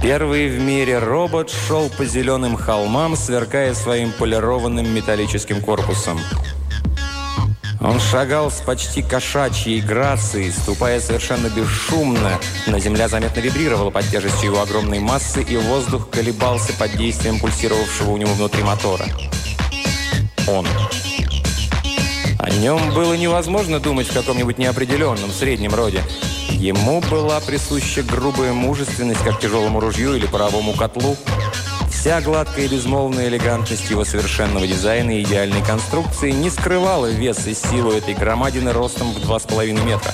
Первый в мире робот шел по зеленым холмам, сверкая своим полированным металлическим корпусом. Он шагал с почти кошачьей грацией, ступая совершенно бесшумно, но земля заметно вибрировала под тяжестью его огромной массы, и воздух колебался под действием пульсировавшего у него внутри мотора. Он. О нем было невозможно думать в каком-нибудь неопределенном, среднем роде. Ему была присуща грубая мужественность, как тяжелому ружью или паровому котлу. Вся гладкая и безмолвная элегантность его совершенного дизайна и идеальной конструкции не скрывала вес и силу этой громадины ростом в 2,5 метра.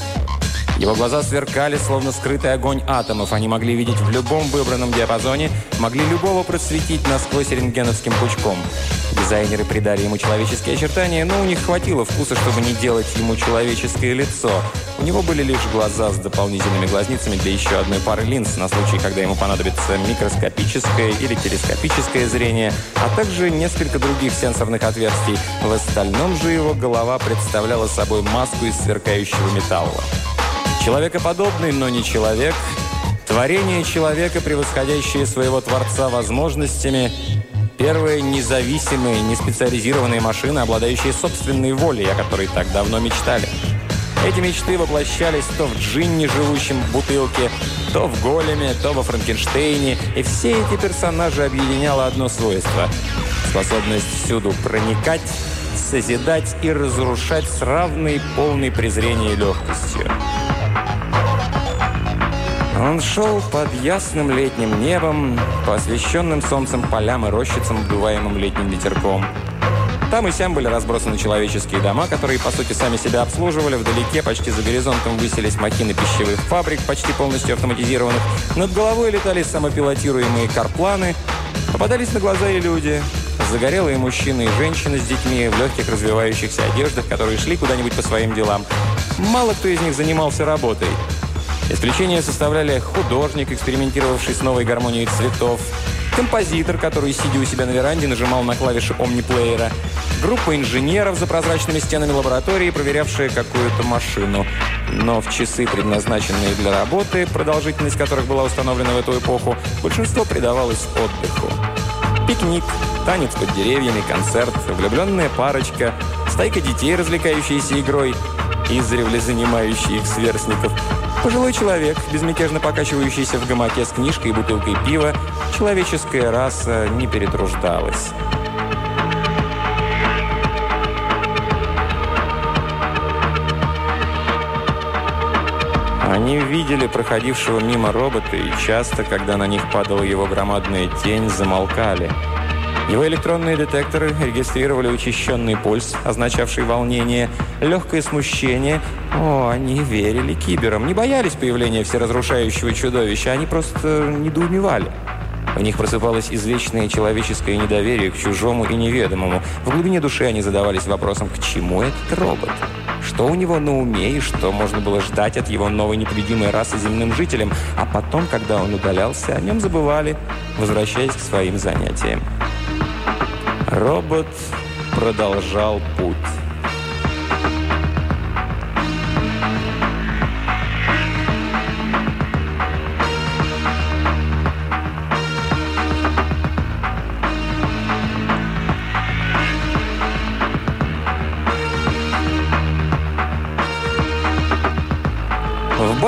Его глаза сверкали, словно скрытый огонь атомов. Они могли видеть в любом выбранном диапазоне, могли любого просветить насквозь рентгеновским пучком. Дизайнеры придали ему человеческие очертания, но у них хватило вкуса, чтобы не делать ему человеческое лицо. У него были лишь глаза с дополнительными глазницами для еще одной пары линз, на случай, когда ему понадобится микроскопическое или телескопическое зрение, а также несколько других сенсорных отверстий. В остальном же его голова представляла собой маску из сверкающего металла. Человекоподобный, но не человек. Творение человека, превосходящее своего Творца возможностями. Первая независимая, неспециализированная машина, обладающая собственной волей, о которой так давно мечтали. Эти мечты воплощались то в Джинни, живущем в бутылке, то в Големе, то во Франкенштейне. И все эти персонажи объединяло одно свойство – способность всюду проникать, созидать и разрушать с равной полной презрения легкостью. Он шел под ясным летним небом, по освещенным солнцем полям и рощицам, вдуваемым летним ветерком. Там и сям были разбросаны человеческие дома, которые, по сути, сами себя обслуживали. Вдалеке, почти за горизонтом, высились махины пищевых фабрик, почти полностью автоматизированных. Над головой летали самопилотируемые карпланы. Попадались на глаза и люди. Загорелые мужчины и женщины с детьми в легких развивающихся одеждах, которые шли куда-нибудь по своим делам. Мало кто из них занимался работой. Исключение составляли художник, экспериментировавший с новой гармонией цветов, композитор, который, сидя у себя на веранде, нажимал на клавиши омниплеера, группа инженеров за прозрачными стенами лаборатории, проверявшая какую-то машину. Но в часы, предназначенные для работы, продолжительность которых была установлена в эту эпоху, большинство предавалось отдыху. Пикник, танец под деревьями, концерт, влюбленная парочка, стайка детей, развлекающиеся игрой, издревле занимающие их сверстников – Пожилой человек, безмятежно покачивающийся в гамаке с книжкой и бутылкой пива, человеческая раса не перетруждалась. Они видели проходившего мимо робота, и часто, когда на них падала его громадная тень, замолкали – его электронные детекторы регистрировали учащенный пульс, означавший волнение, легкое смущение. О, они верили киберам, не боялись появления всеразрушающего чудовища, они просто недоумевали. У них просыпалось извечное человеческое недоверие к чужому и неведомому. В глубине души они задавались вопросом, к чему этот робот? Что у него на уме и что можно было ждать от его новой непобедимой расы земным жителям? А потом, когда он удалялся, о нем забывали, возвращаясь к своим занятиям. Робот продолжал путь.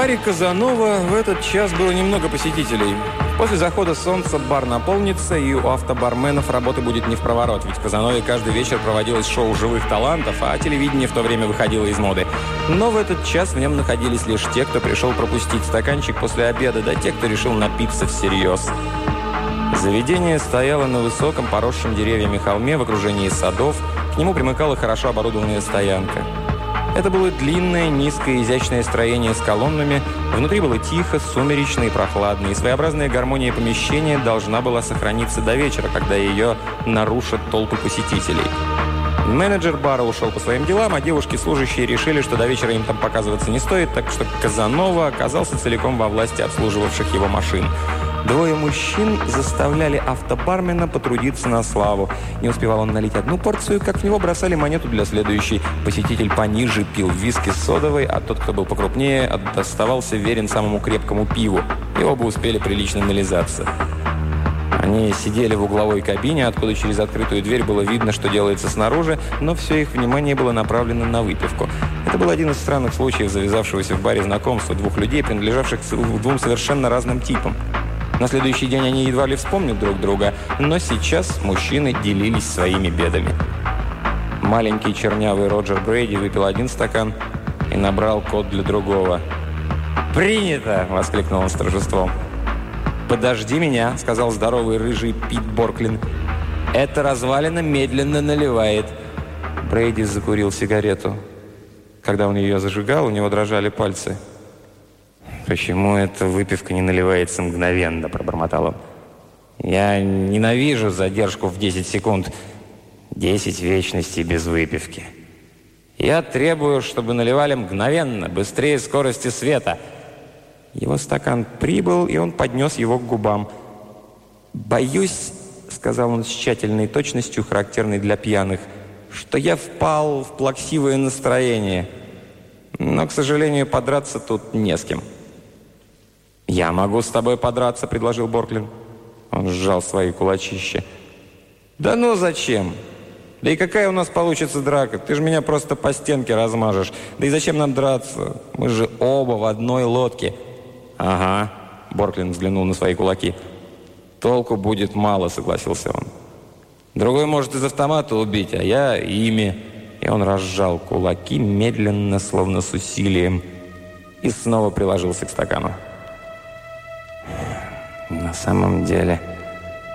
Баре Казанова в этот час было немного посетителей. После захода солнца бар наполнится, и у автобарменов работы будет не в проворот, ведь в Казанове каждый вечер проводилось шоу живых талантов, а телевидение в то время выходило из моды. Но в этот час в нем находились лишь те, кто пришел пропустить стаканчик после обеда, да те, кто решил напиться всерьез. Заведение стояло на высоком, поросшем деревьями холме в окружении садов, к нему примыкала хорошо оборудованная стоянка. Это было длинное, низкое, изящное строение с колоннами. Внутри было тихо, сумеречно и прохладно, и своеобразная гармония помещения должна была сохраниться до вечера, когда ее нарушат толпы посетителей. Менеджер бара ушел по своим делам, а девушки-служащие решили, что до вечера им там показываться не стоит, так что Казанова оказался целиком во власти обслуживавших его машин. Двое мужчин заставляли автобармена потрудиться на славу. Не успевал он налить одну порцию, как в него бросали монету для следующей. Посетитель пониже пил виски с содовой, а тот, кто был покрупнее, оставался верен самому крепкому пиву. И оба успели прилично нализаться. Они сидели в угловой кабине, откуда через открытую дверь было видно, что делается снаружи, но все их внимание было направлено на выпивку. Это был один из странных случаев завязавшегося в баре знакомства двух людей, принадлежавших двум совершенно разным типам. На следующий день они едва ли вспомнят друг друга, но сейчас мужчины делились своими бедами. Маленький чернявый Роджер Брейди выпил один стакан и набрал код для другого. «Принято!» – воскликнул он с торжеством. «Подожди меня», — сказал здоровый рыжий Пит Борклин. «Это развалина медленно наливает». Брейди закурил сигарету. Когда он ее зажигал, у него дрожали пальцы. «Почему эта выпивка не наливается мгновенно?» – пробормотал он. «Я ненавижу задержку в 10 секунд. 10 вечностей без выпивки. Я требую, чтобы наливали мгновенно, быстрее скорости света». Его стакан прибыл, и он поднес его к губам. «Боюсь», — сказал он с тщательной точностью, характерной для пьяных, «что я впал в плаксивое настроение. Но, к сожалению, подраться тут не с кем». «Я могу с тобой подраться», — предложил Борклин. Он сжал свои кулачища. «Да ну зачем? Да и какая у нас получится драка? Ты же меня просто по стенке размажешь. Да и зачем нам драться? Мы же оба в одной лодке». «Ага», — Борклин взглянул на свои кулаки. «Толку будет мало», — согласился он. «Другой может из автомата убить, а я ими». И он разжал кулаки медленно, словно с усилием, и снова приложился к стакану. «На самом деле,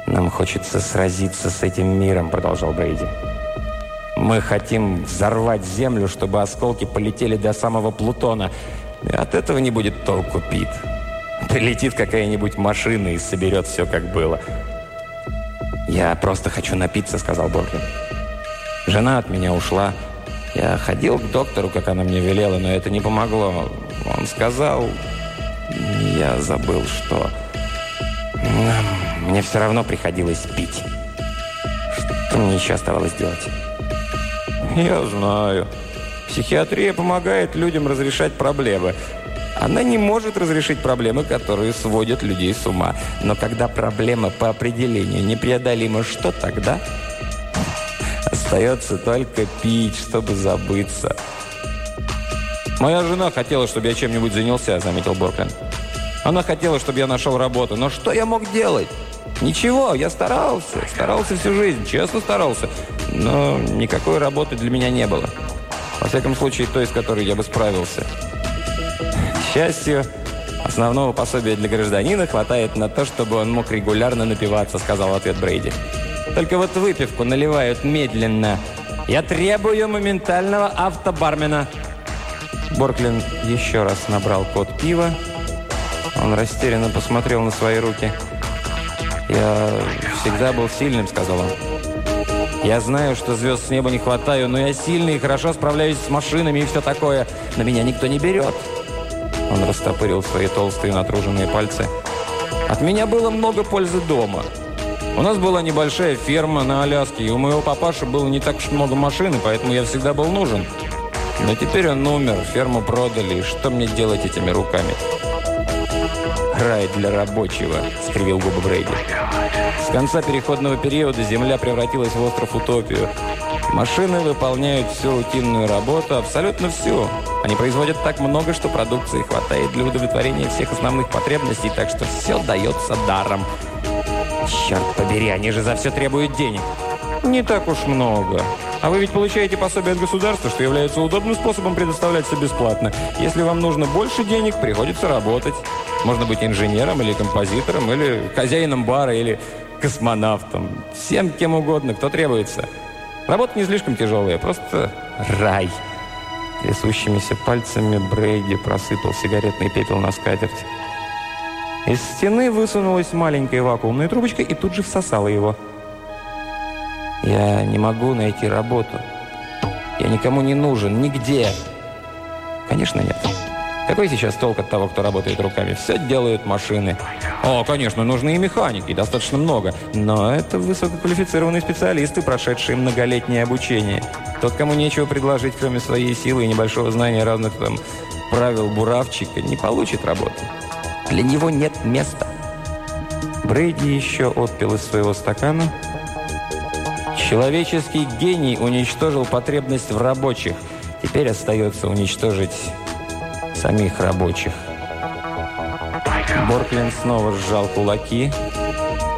нам хочется сразиться с этим миром», — продолжал Брейди. «Мы хотим взорвать Землю, чтобы осколки полетели до самого Плутона. От этого не будет толку, Пит. Прилетит какая-нибудь машина и соберет все, как было. «Я просто хочу напиться», — сказал Борглин. «Жена от меня ушла. Я ходил к доктору, как она мне велела, но это не помогло. Он сказал... Я забыл, что... Мне все равно приходилось пить. Что мне еще оставалось делать?» «Я знаю. Психиатрия помогает людям разрешать проблемы. Она не может разрешить проблемы, которые сводят людей с ума. Но когда проблема по определению непреодолима, что тогда? Остается только пить, чтобы забыться. «Моя жена хотела, чтобы я чем-нибудь занялся», — заметил Борклин. «Она хотела, чтобы я нашел работу. Но что я мог делать?» «Ничего, я старался. Старался всю жизнь, честно старался. Но никакой работы для меня не было. Во всяком случае, той, с которой я бы справился» счастью, основного пособия для гражданина хватает на то, чтобы он мог регулярно напиваться», — сказал ответ Брейди. «Только вот выпивку наливают медленно. Я требую моментального автобармена». Борклин еще раз набрал код пива. Он растерянно посмотрел на свои руки. «Я всегда был сильным», — сказал он. «Я знаю, что звезд с неба не хватаю, но я сильный и хорошо справляюсь с машинами и все такое. Но меня никто не берет. Он растопырил свои толстые натруженные пальцы. «От меня было много пользы дома. У нас была небольшая ферма на Аляске, и у моего папаши было не так уж много машин, поэтому я всегда был нужен. Но теперь он умер, ферму продали, и что мне делать этими руками?» «Рай для рабочего», — скривил губы Брейди. С конца переходного периода земля превратилась в остров Утопию. Машины выполняют всю рутинную работу, абсолютно всю. Они производят так много, что продукции хватает для удовлетворения всех основных потребностей, так что все дается даром. Черт побери, они же за все требуют денег. Не так уж много. А вы ведь получаете пособие от государства, что является удобным способом предоставлять все бесплатно. Если вам нужно больше денег, приходится работать. Можно быть инженером или композитором, или хозяином бара, или космонавтом. Всем кем угодно, кто требуется. Работа не слишком тяжелая, просто рай. Трясущимися пальцами Брейди просыпал сигаретный пепел на скатерть. Из стены высунулась маленькая вакуумная трубочка и тут же всосала его. «Я не могу найти работу», Я никому не нужен, нигде. Конечно, нет. Какой сейчас толк от того, кто работает руками? Все делают машины. О, конечно, нужны и механики, достаточно много. Но это высококвалифицированные специалисты, прошедшие многолетнее обучение. Тот, кому нечего предложить, кроме своей силы и небольшого знания разных там правил буравчика, не получит работу. Для него нет места. Брейди еще отпил из своего стакана. Человеческий гений уничтожил потребность в рабочих. Теперь остается уничтожить самих рабочих. Борклин снова сжал кулаки.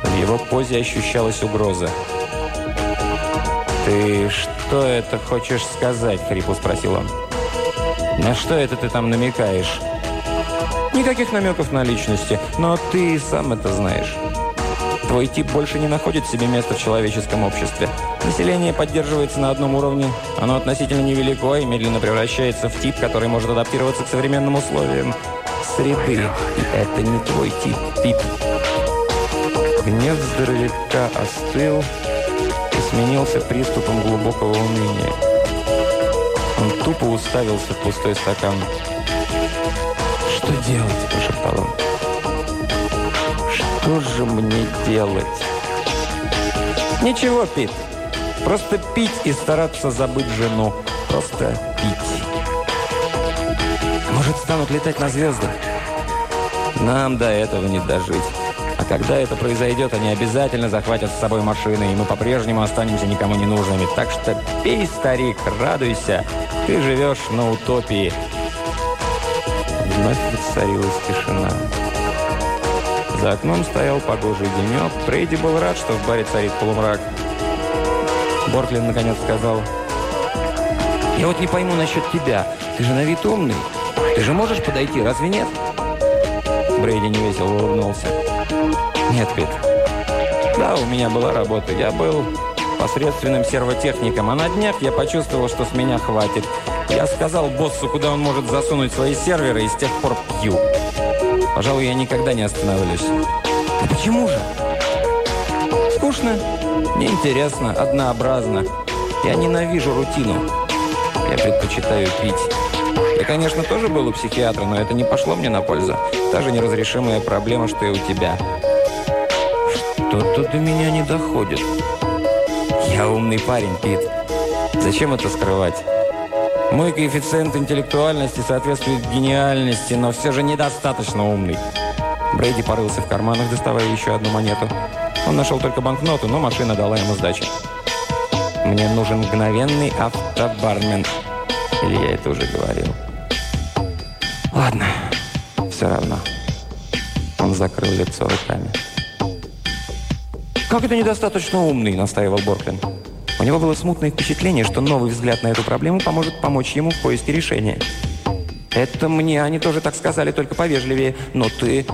В его позе ощущалась угроза. «Ты что это хочешь сказать?» — хрипло спросил он. «На что это ты там намекаешь?» «Никаких намеков на личности, но ты сам это знаешь». Твой тип больше не находит себе места в человеческом обществе. Население поддерживается на одном уровне, оно относительно невелико и медленно превращается в тип, который может адаптироваться к современным условиям среды. И это не твой тип, Пип. Гнев здоровяка остыл и сменился приступом глубокого уныния. Он тупо уставился в пустой стакан. «Что делать?» – прошептал он. «Что же мне делать?» «Ничего, Пит. Просто пить и стараться забыть жену. Просто пить». Может, станут летать на звездах? Нам до этого не дожить. А когда это произойдет, они обязательно захватят с собой машины, и мы по-прежнему останемся никому не нужными. Так что пей, старик, радуйся. Ты живешь на утопии. Вновь воцарилась тишина. За окном стоял погожий денек. Брейди был рад, что в баре царит полумрак. Бортлин наконец сказал, «Я вот не пойму насчет тебя. Ты же на вид умный. Ты же можешь подойти, разве нет?» Брейди невесело улыбнулся. «Нет, Пит. Да, у меня была работа. Я был посредственным сервотехником, а на днях я почувствовал, что с меня хватит. Я сказал боссу, куда он может засунуть свои серверы, и с тех пор пью. Пожалуй, я никогда не остановлюсь. А почему же? Скучно, неинтересно, однообразно. Я ненавижу рутину. Я предпочитаю пить. Я, конечно, тоже был у психиатра, но это не пошло мне на пользу. Та же неразрешимая проблема, что и у тебя. Что-то до меня не доходит. Я умный парень, Пит. Зачем это скрывать? Мой коэффициент интеллектуальности соответствует гениальности, но все же недостаточно умный. Брейди порылся в карманах, доставая еще одну монету. Он нашел только банкноту, но машина дала ему сдачи. «Мне нужен мгновенный автобармен». Или я это уже говорил? Ладно, все равно. Он закрыл лицо руками. «Как это недостаточно умный?» – настаивал Борклин. У него было смутное впечатление, что новый взгляд на эту проблему поможет помочь ему в поиске решения. «Это мне они тоже так сказали, только повежливее. Но ты...»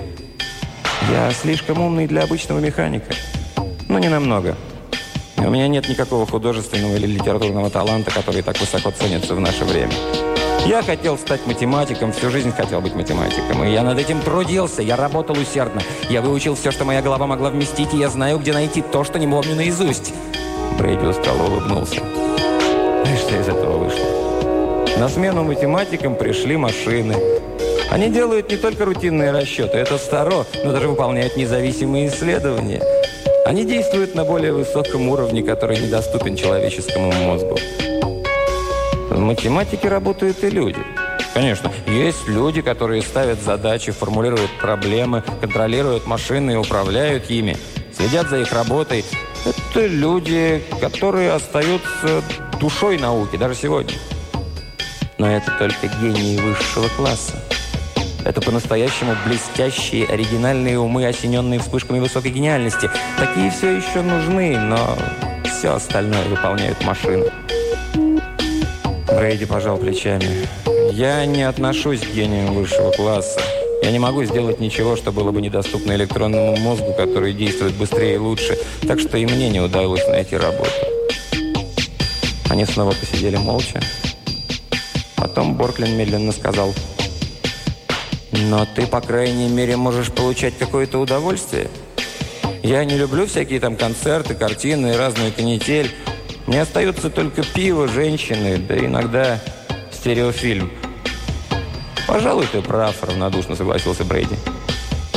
«Я слишком умный для обычного механика. Но не намного. У меня нет никакого художественного или литературного таланта, который так высоко ценится в наше время». Я хотел стать математиком, всю жизнь хотел быть математиком. И я над этим трудился, я работал усердно. Я выучил все, что моя голова могла вместить, и я знаю, где найти то, что не помню наизусть. Брейди устало улыбнулся. И что из этого вышло? На смену математикам пришли машины. Они делают не только рутинные расчеты, это старо, но даже выполняют независимые исследования. Они действуют на более высоком уровне, который недоступен человеческому мозгу. В математике работают и люди. Конечно, есть люди, которые ставят задачи, формулируют проблемы, контролируют машины и управляют ими, следят за их работой. Это люди, которые остаются душой науки, даже сегодня. Но это только гении высшего класса. Это по-настоящему блестящие, оригинальные умы, осененные вспышками высокой гениальности. Такие все еще нужны, но все остальное выполняют машины. Брейди пожал плечами. «Я не отношусь к гениям высшего класса. Я не могу сделать ничего, что было бы недоступно электронному мозгу, который действует быстрее и лучше. Так что и мне не удалось найти работу». Они снова посидели молча. Потом Борклин медленно сказал, «Но ты, по крайней мере, можешь получать какое-то удовольствие. Я не люблю всякие там концерты, картины и разную канитель». Мне остаются только пиво, женщины, да иногда стереофильм. «Пожалуй, ты прав», — равнодушно согласился Брейди.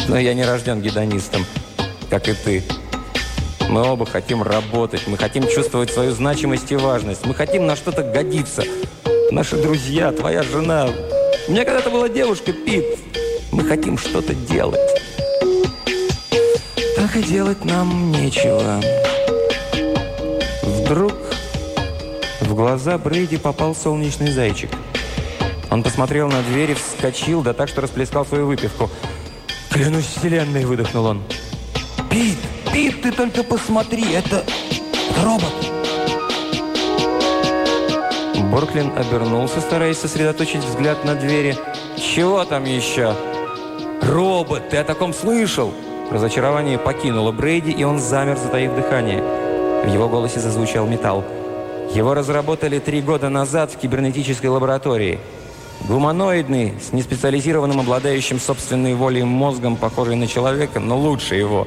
«Но я не рожден гедонистом, как и ты. Мы оба хотим работать, мы хотим чувствовать свою значимость и важность, мы хотим на что-то годиться. Наши друзья, твоя жена. У меня когда-то была девушка, Пит. Мы хотим что-то делать. Так и делать нам нечего». Вдруг в глаза Брейди попал солнечный зайчик. Он посмотрел на дверь и вскочил, да так, что расплескал свою выпивку. «Клянусь вселенной!» – выдохнул он. «Пит! Пит, ты только посмотри! Это... робот!» Борклин обернулся, стараясь сосредоточить взгляд на двери. «Чего там еще?» «Робот! Ты о таком слышал?» Разочарование покинуло Брейди, и он замер, затаив дыхание. В его голосе зазвучал металл. Его разработали три года назад в кибернетической лаборатории. Гуманоидный, с неспециализированным обладающим собственной волей мозгом, похожий на человека, но лучше его.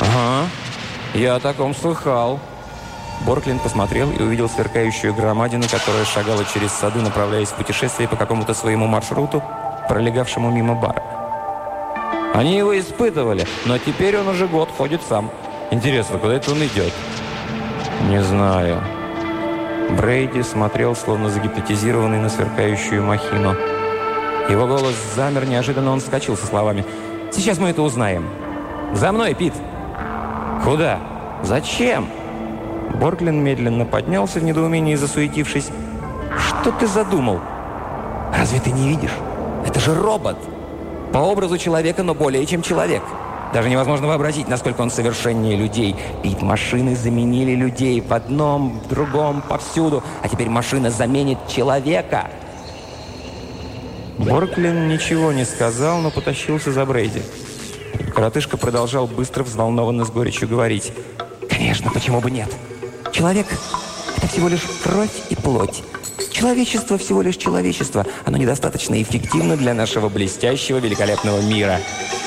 «Ага, я о таком слыхал». Борклин посмотрел и увидел сверкающую громадину, которая шагала через сады, направляясь в путешествие по какому-то своему маршруту, пролегавшему мимо бара. Они его испытывали, но теперь он уже год ходит сам. Интересно, куда это он идет? Не знаю. Брейди смотрел, словно загипнотизированный на сверкающую махину. Его голос замер, неожиданно он вскочил со словами. «Сейчас мы это узнаем. За мной, Пит!» «Куда? Зачем?» Борглин медленно поднялся в недоумении, засуетившись. «Что ты задумал? Разве ты не видишь? Это же робот! По образу человека, но более чем человек!» Даже невозможно вообразить, насколько он совершеннее людей. Ведь машины заменили людей в одном, в другом, повсюду. А теперь машина заменит человека. Борклин ничего не сказал, но потащился за Брейди. Коротышка продолжал быстро, взволнованно с горечью говорить. «Конечно, почему бы нет? Человек – это всего лишь кровь и плоть. Человечество всего лишь человечество. Оно недостаточно эффективно для нашего блестящего, великолепного мира.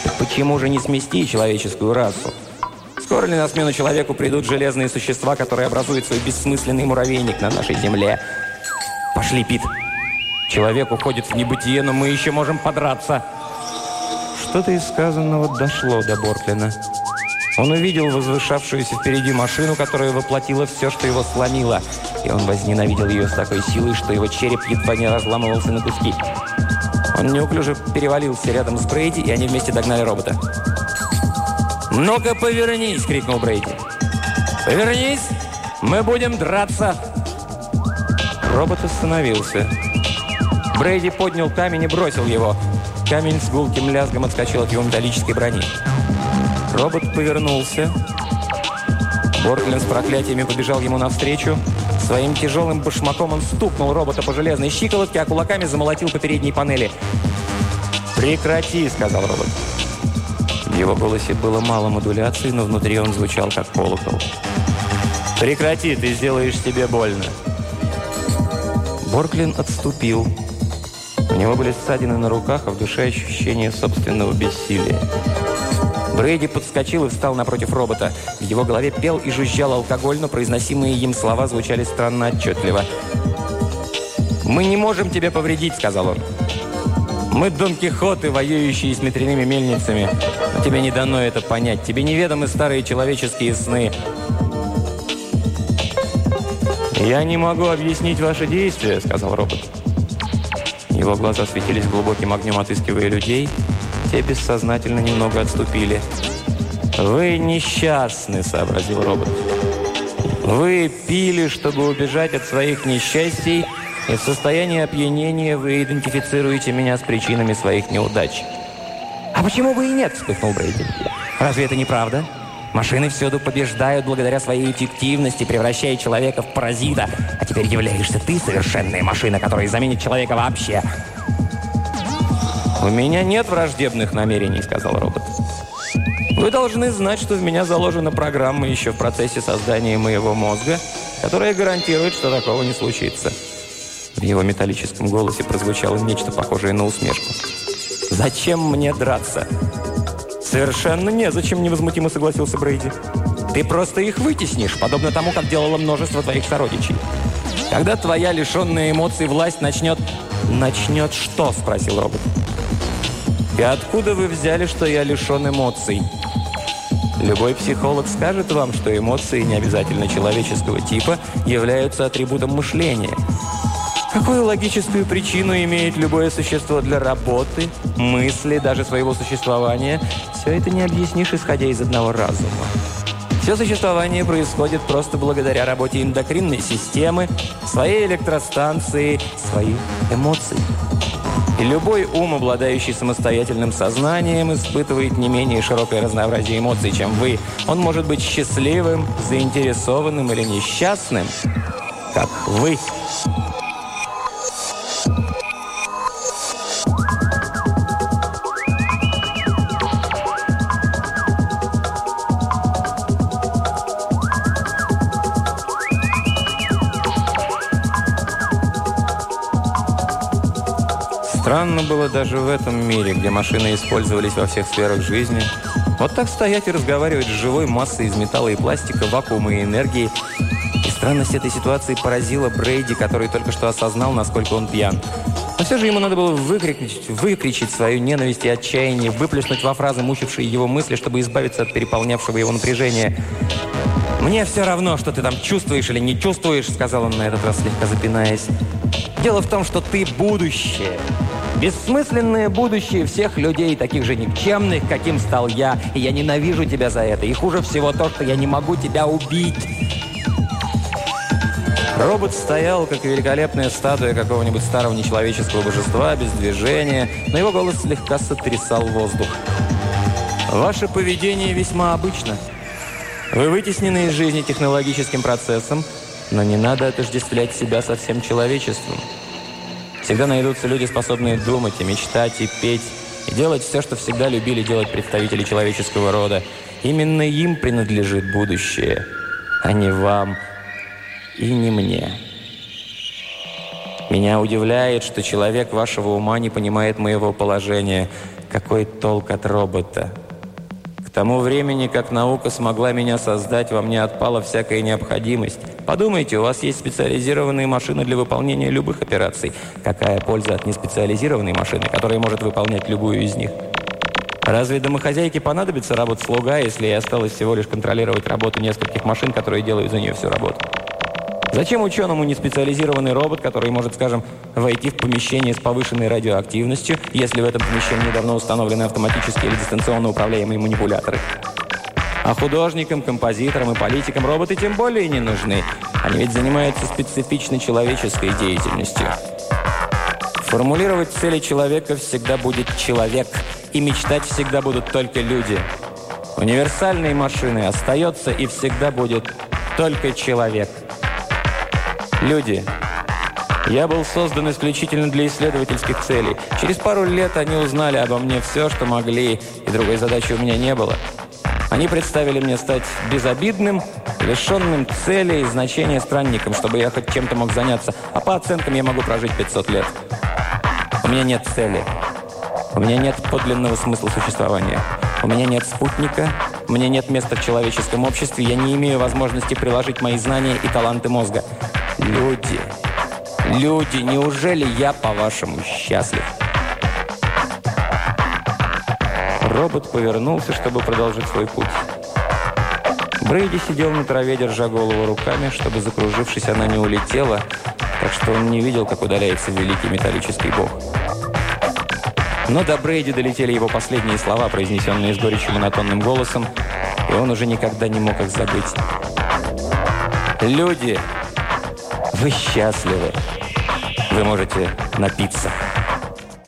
Так почему же не смести человеческую расу? Скоро ли на смену человеку придут железные существа, которые образуют свой бессмысленный муравейник на нашей земле? Пошли, Пит. Человек уходит в небытие, но мы еще можем подраться. Что-то из сказанного дошло до Бортлина. Он увидел возвышавшуюся впереди машину, которая воплотила все, что его сломило. И он возненавидел ее с такой силой, что его череп едва не разламывался на куски. Он неуклюже перевалился рядом с Брейди, и они вместе догнали робота. «Ну-ка, повернись!» — крикнул Брейди. «Повернись! Мы будем драться!» Робот остановился. Брейди поднял камень и бросил его. Камень с гулким лязгом отскочил от его металлической брони. Робот повернулся. Борглин с проклятиями побежал ему навстречу. Своим тяжелым башмаком он стукнул робота по железной щиколотке, а кулаками замолотил по передней панели. «Прекрати!» — сказал робот. В его голосе было мало модуляции, но внутри он звучал как колокол. «Прекрати, ты сделаешь себе больно!» Борклин отступил. У него были ссадины на руках, а в душе ощущение собственного бессилия. Брейди подскочил и встал напротив робота. В его голове пел и жужжал алкоголь, но произносимые им слова звучали странно отчетливо. «Мы не можем тебе повредить», — сказал он. «Мы Дон Кихоты, воюющие с ветряными мельницами. Но тебе не дано это понять. Тебе неведомы старые человеческие сны». «Я не могу объяснить ваши действия», — сказал робот. Его глаза светились глубоким огнем, отыскивая людей — те бессознательно немного отступили. «Вы несчастны», — сообразил робот. «Вы пили, чтобы убежать от своих несчастий, и в состоянии опьянения вы идентифицируете меня с причинами своих неудач». «А почему бы и нет?» — вспыхнул Брейди. «Разве это не правда?» Машины всюду побеждают благодаря своей эффективности, превращая человека в паразита. А теперь являешься ты совершенная машина, которая заменит человека вообще. «У меня нет враждебных намерений», — сказал робот. «Вы должны знать, что в меня заложена программа еще в процессе создания моего мозга, которая гарантирует, что такого не случится». В его металлическом голосе прозвучало нечто похожее на усмешку. «Зачем мне драться?» «Совершенно незачем», — невозмутимо согласился Брейди. Ты просто их вытеснишь, подобно тому, как делало множество твоих сородичей. Когда твоя лишенная эмоций власть начнет... «Начнет что?» – спросил робот. «И откуда вы взяли, что я лишен эмоций?» Любой психолог скажет вам, что эмоции, не обязательно человеческого типа, являются атрибутом мышления. Какую логическую причину имеет любое существо для работы, мысли, даже своего существования, все это не объяснишь, исходя из одного разума. Все существование происходит просто благодаря работе эндокринной системы, своей электростанции, своих эмоций. Любой ум, обладающий самостоятельным сознанием, испытывает не менее широкое разнообразие эмоций, чем вы. Он может быть счастливым, заинтересованным или несчастным, как вы. Странно было даже в этом мире, где машины использовались во всех сферах жизни. Вот так стоять и разговаривать с живой массой из металла и пластика, вакуума и энергии. И странность этой ситуации поразила Брейди, который только что осознал, насколько он пьян. Но все же ему надо было выкрикнуть, выкричить свою ненависть и отчаяние, выплеснуть во фразы, мучившие его мысли, чтобы избавиться от переполнявшего его напряжения. «Мне все равно, что ты там чувствуешь или не чувствуешь», сказал он на этот раз, слегка запинаясь. «Дело в том, что ты будущее. Бессмысленное будущее всех людей, таких же никчемных, каким стал я. И я ненавижу тебя за это. И хуже всего то, что я не могу тебя убить. Робот стоял, как великолепная статуя какого-нибудь старого нечеловеческого божества, без движения, но его голос слегка сотрясал воздух. «Ваше поведение весьма обычно. Вы вытеснены из жизни технологическим процессом, но не надо отождествлять себя со всем человечеством». Всегда найдутся люди, способные думать и мечтать, и петь, и делать все, что всегда любили делать представители человеческого рода. Именно им принадлежит будущее, а не вам и не мне. Меня удивляет, что человек вашего ума не понимает моего положения. Какой толк от робота? К тому времени, как наука смогла меня создать, во мне отпала всякая необходимость. Подумайте, у вас есть специализированные машины для выполнения любых операций. Какая польза от неспециализированной машины, которая может выполнять любую из них? Разве домохозяйке понадобится работа-слуга, если ей осталось всего лишь контролировать работу нескольких машин, которые делают за нее всю работу? Зачем ученому неспециализированный робот, который может, скажем, войти в помещение с повышенной радиоактивностью, если в этом помещении давно установлены автоматические или дистанционно управляемые манипуляторы? А художникам, композиторам и политикам роботы тем более не нужны. Они ведь занимаются специфичной человеческой деятельностью. Формулировать цели человека всегда будет человек, и мечтать всегда будут только люди. Универсальной машиной остается и всегда будет только человек – Люди. Я был создан исключительно для исследовательских целей. Через пару лет они узнали обо мне все, что могли, и другой задачи у меня не было. Они представили мне стать безобидным, лишенным цели и значения странником, чтобы я хоть чем-то мог заняться. А по оценкам я могу прожить 500 лет. У меня нет цели. У меня нет подлинного смысла существования. У меня нет спутника, у меня нет места в человеческом обществе, я не имею возможности приложить мои знания и таланты мозга. Люди, люди, неужели я, по-вашему, счастлив? Робот повернулся, чтобы продолжить свой путь. Брейди сидел на траве, держа голову руками, чтобы, закружившись, она не улетела, так что он не видел, как удаляется великий металлический бог. Но до Брейди долетели его последние слова, произнесенные с горечью монотонным голосом, и он уже никогда не мог их забыть. «Люди!» Вы счастливы. Вы можете напиться.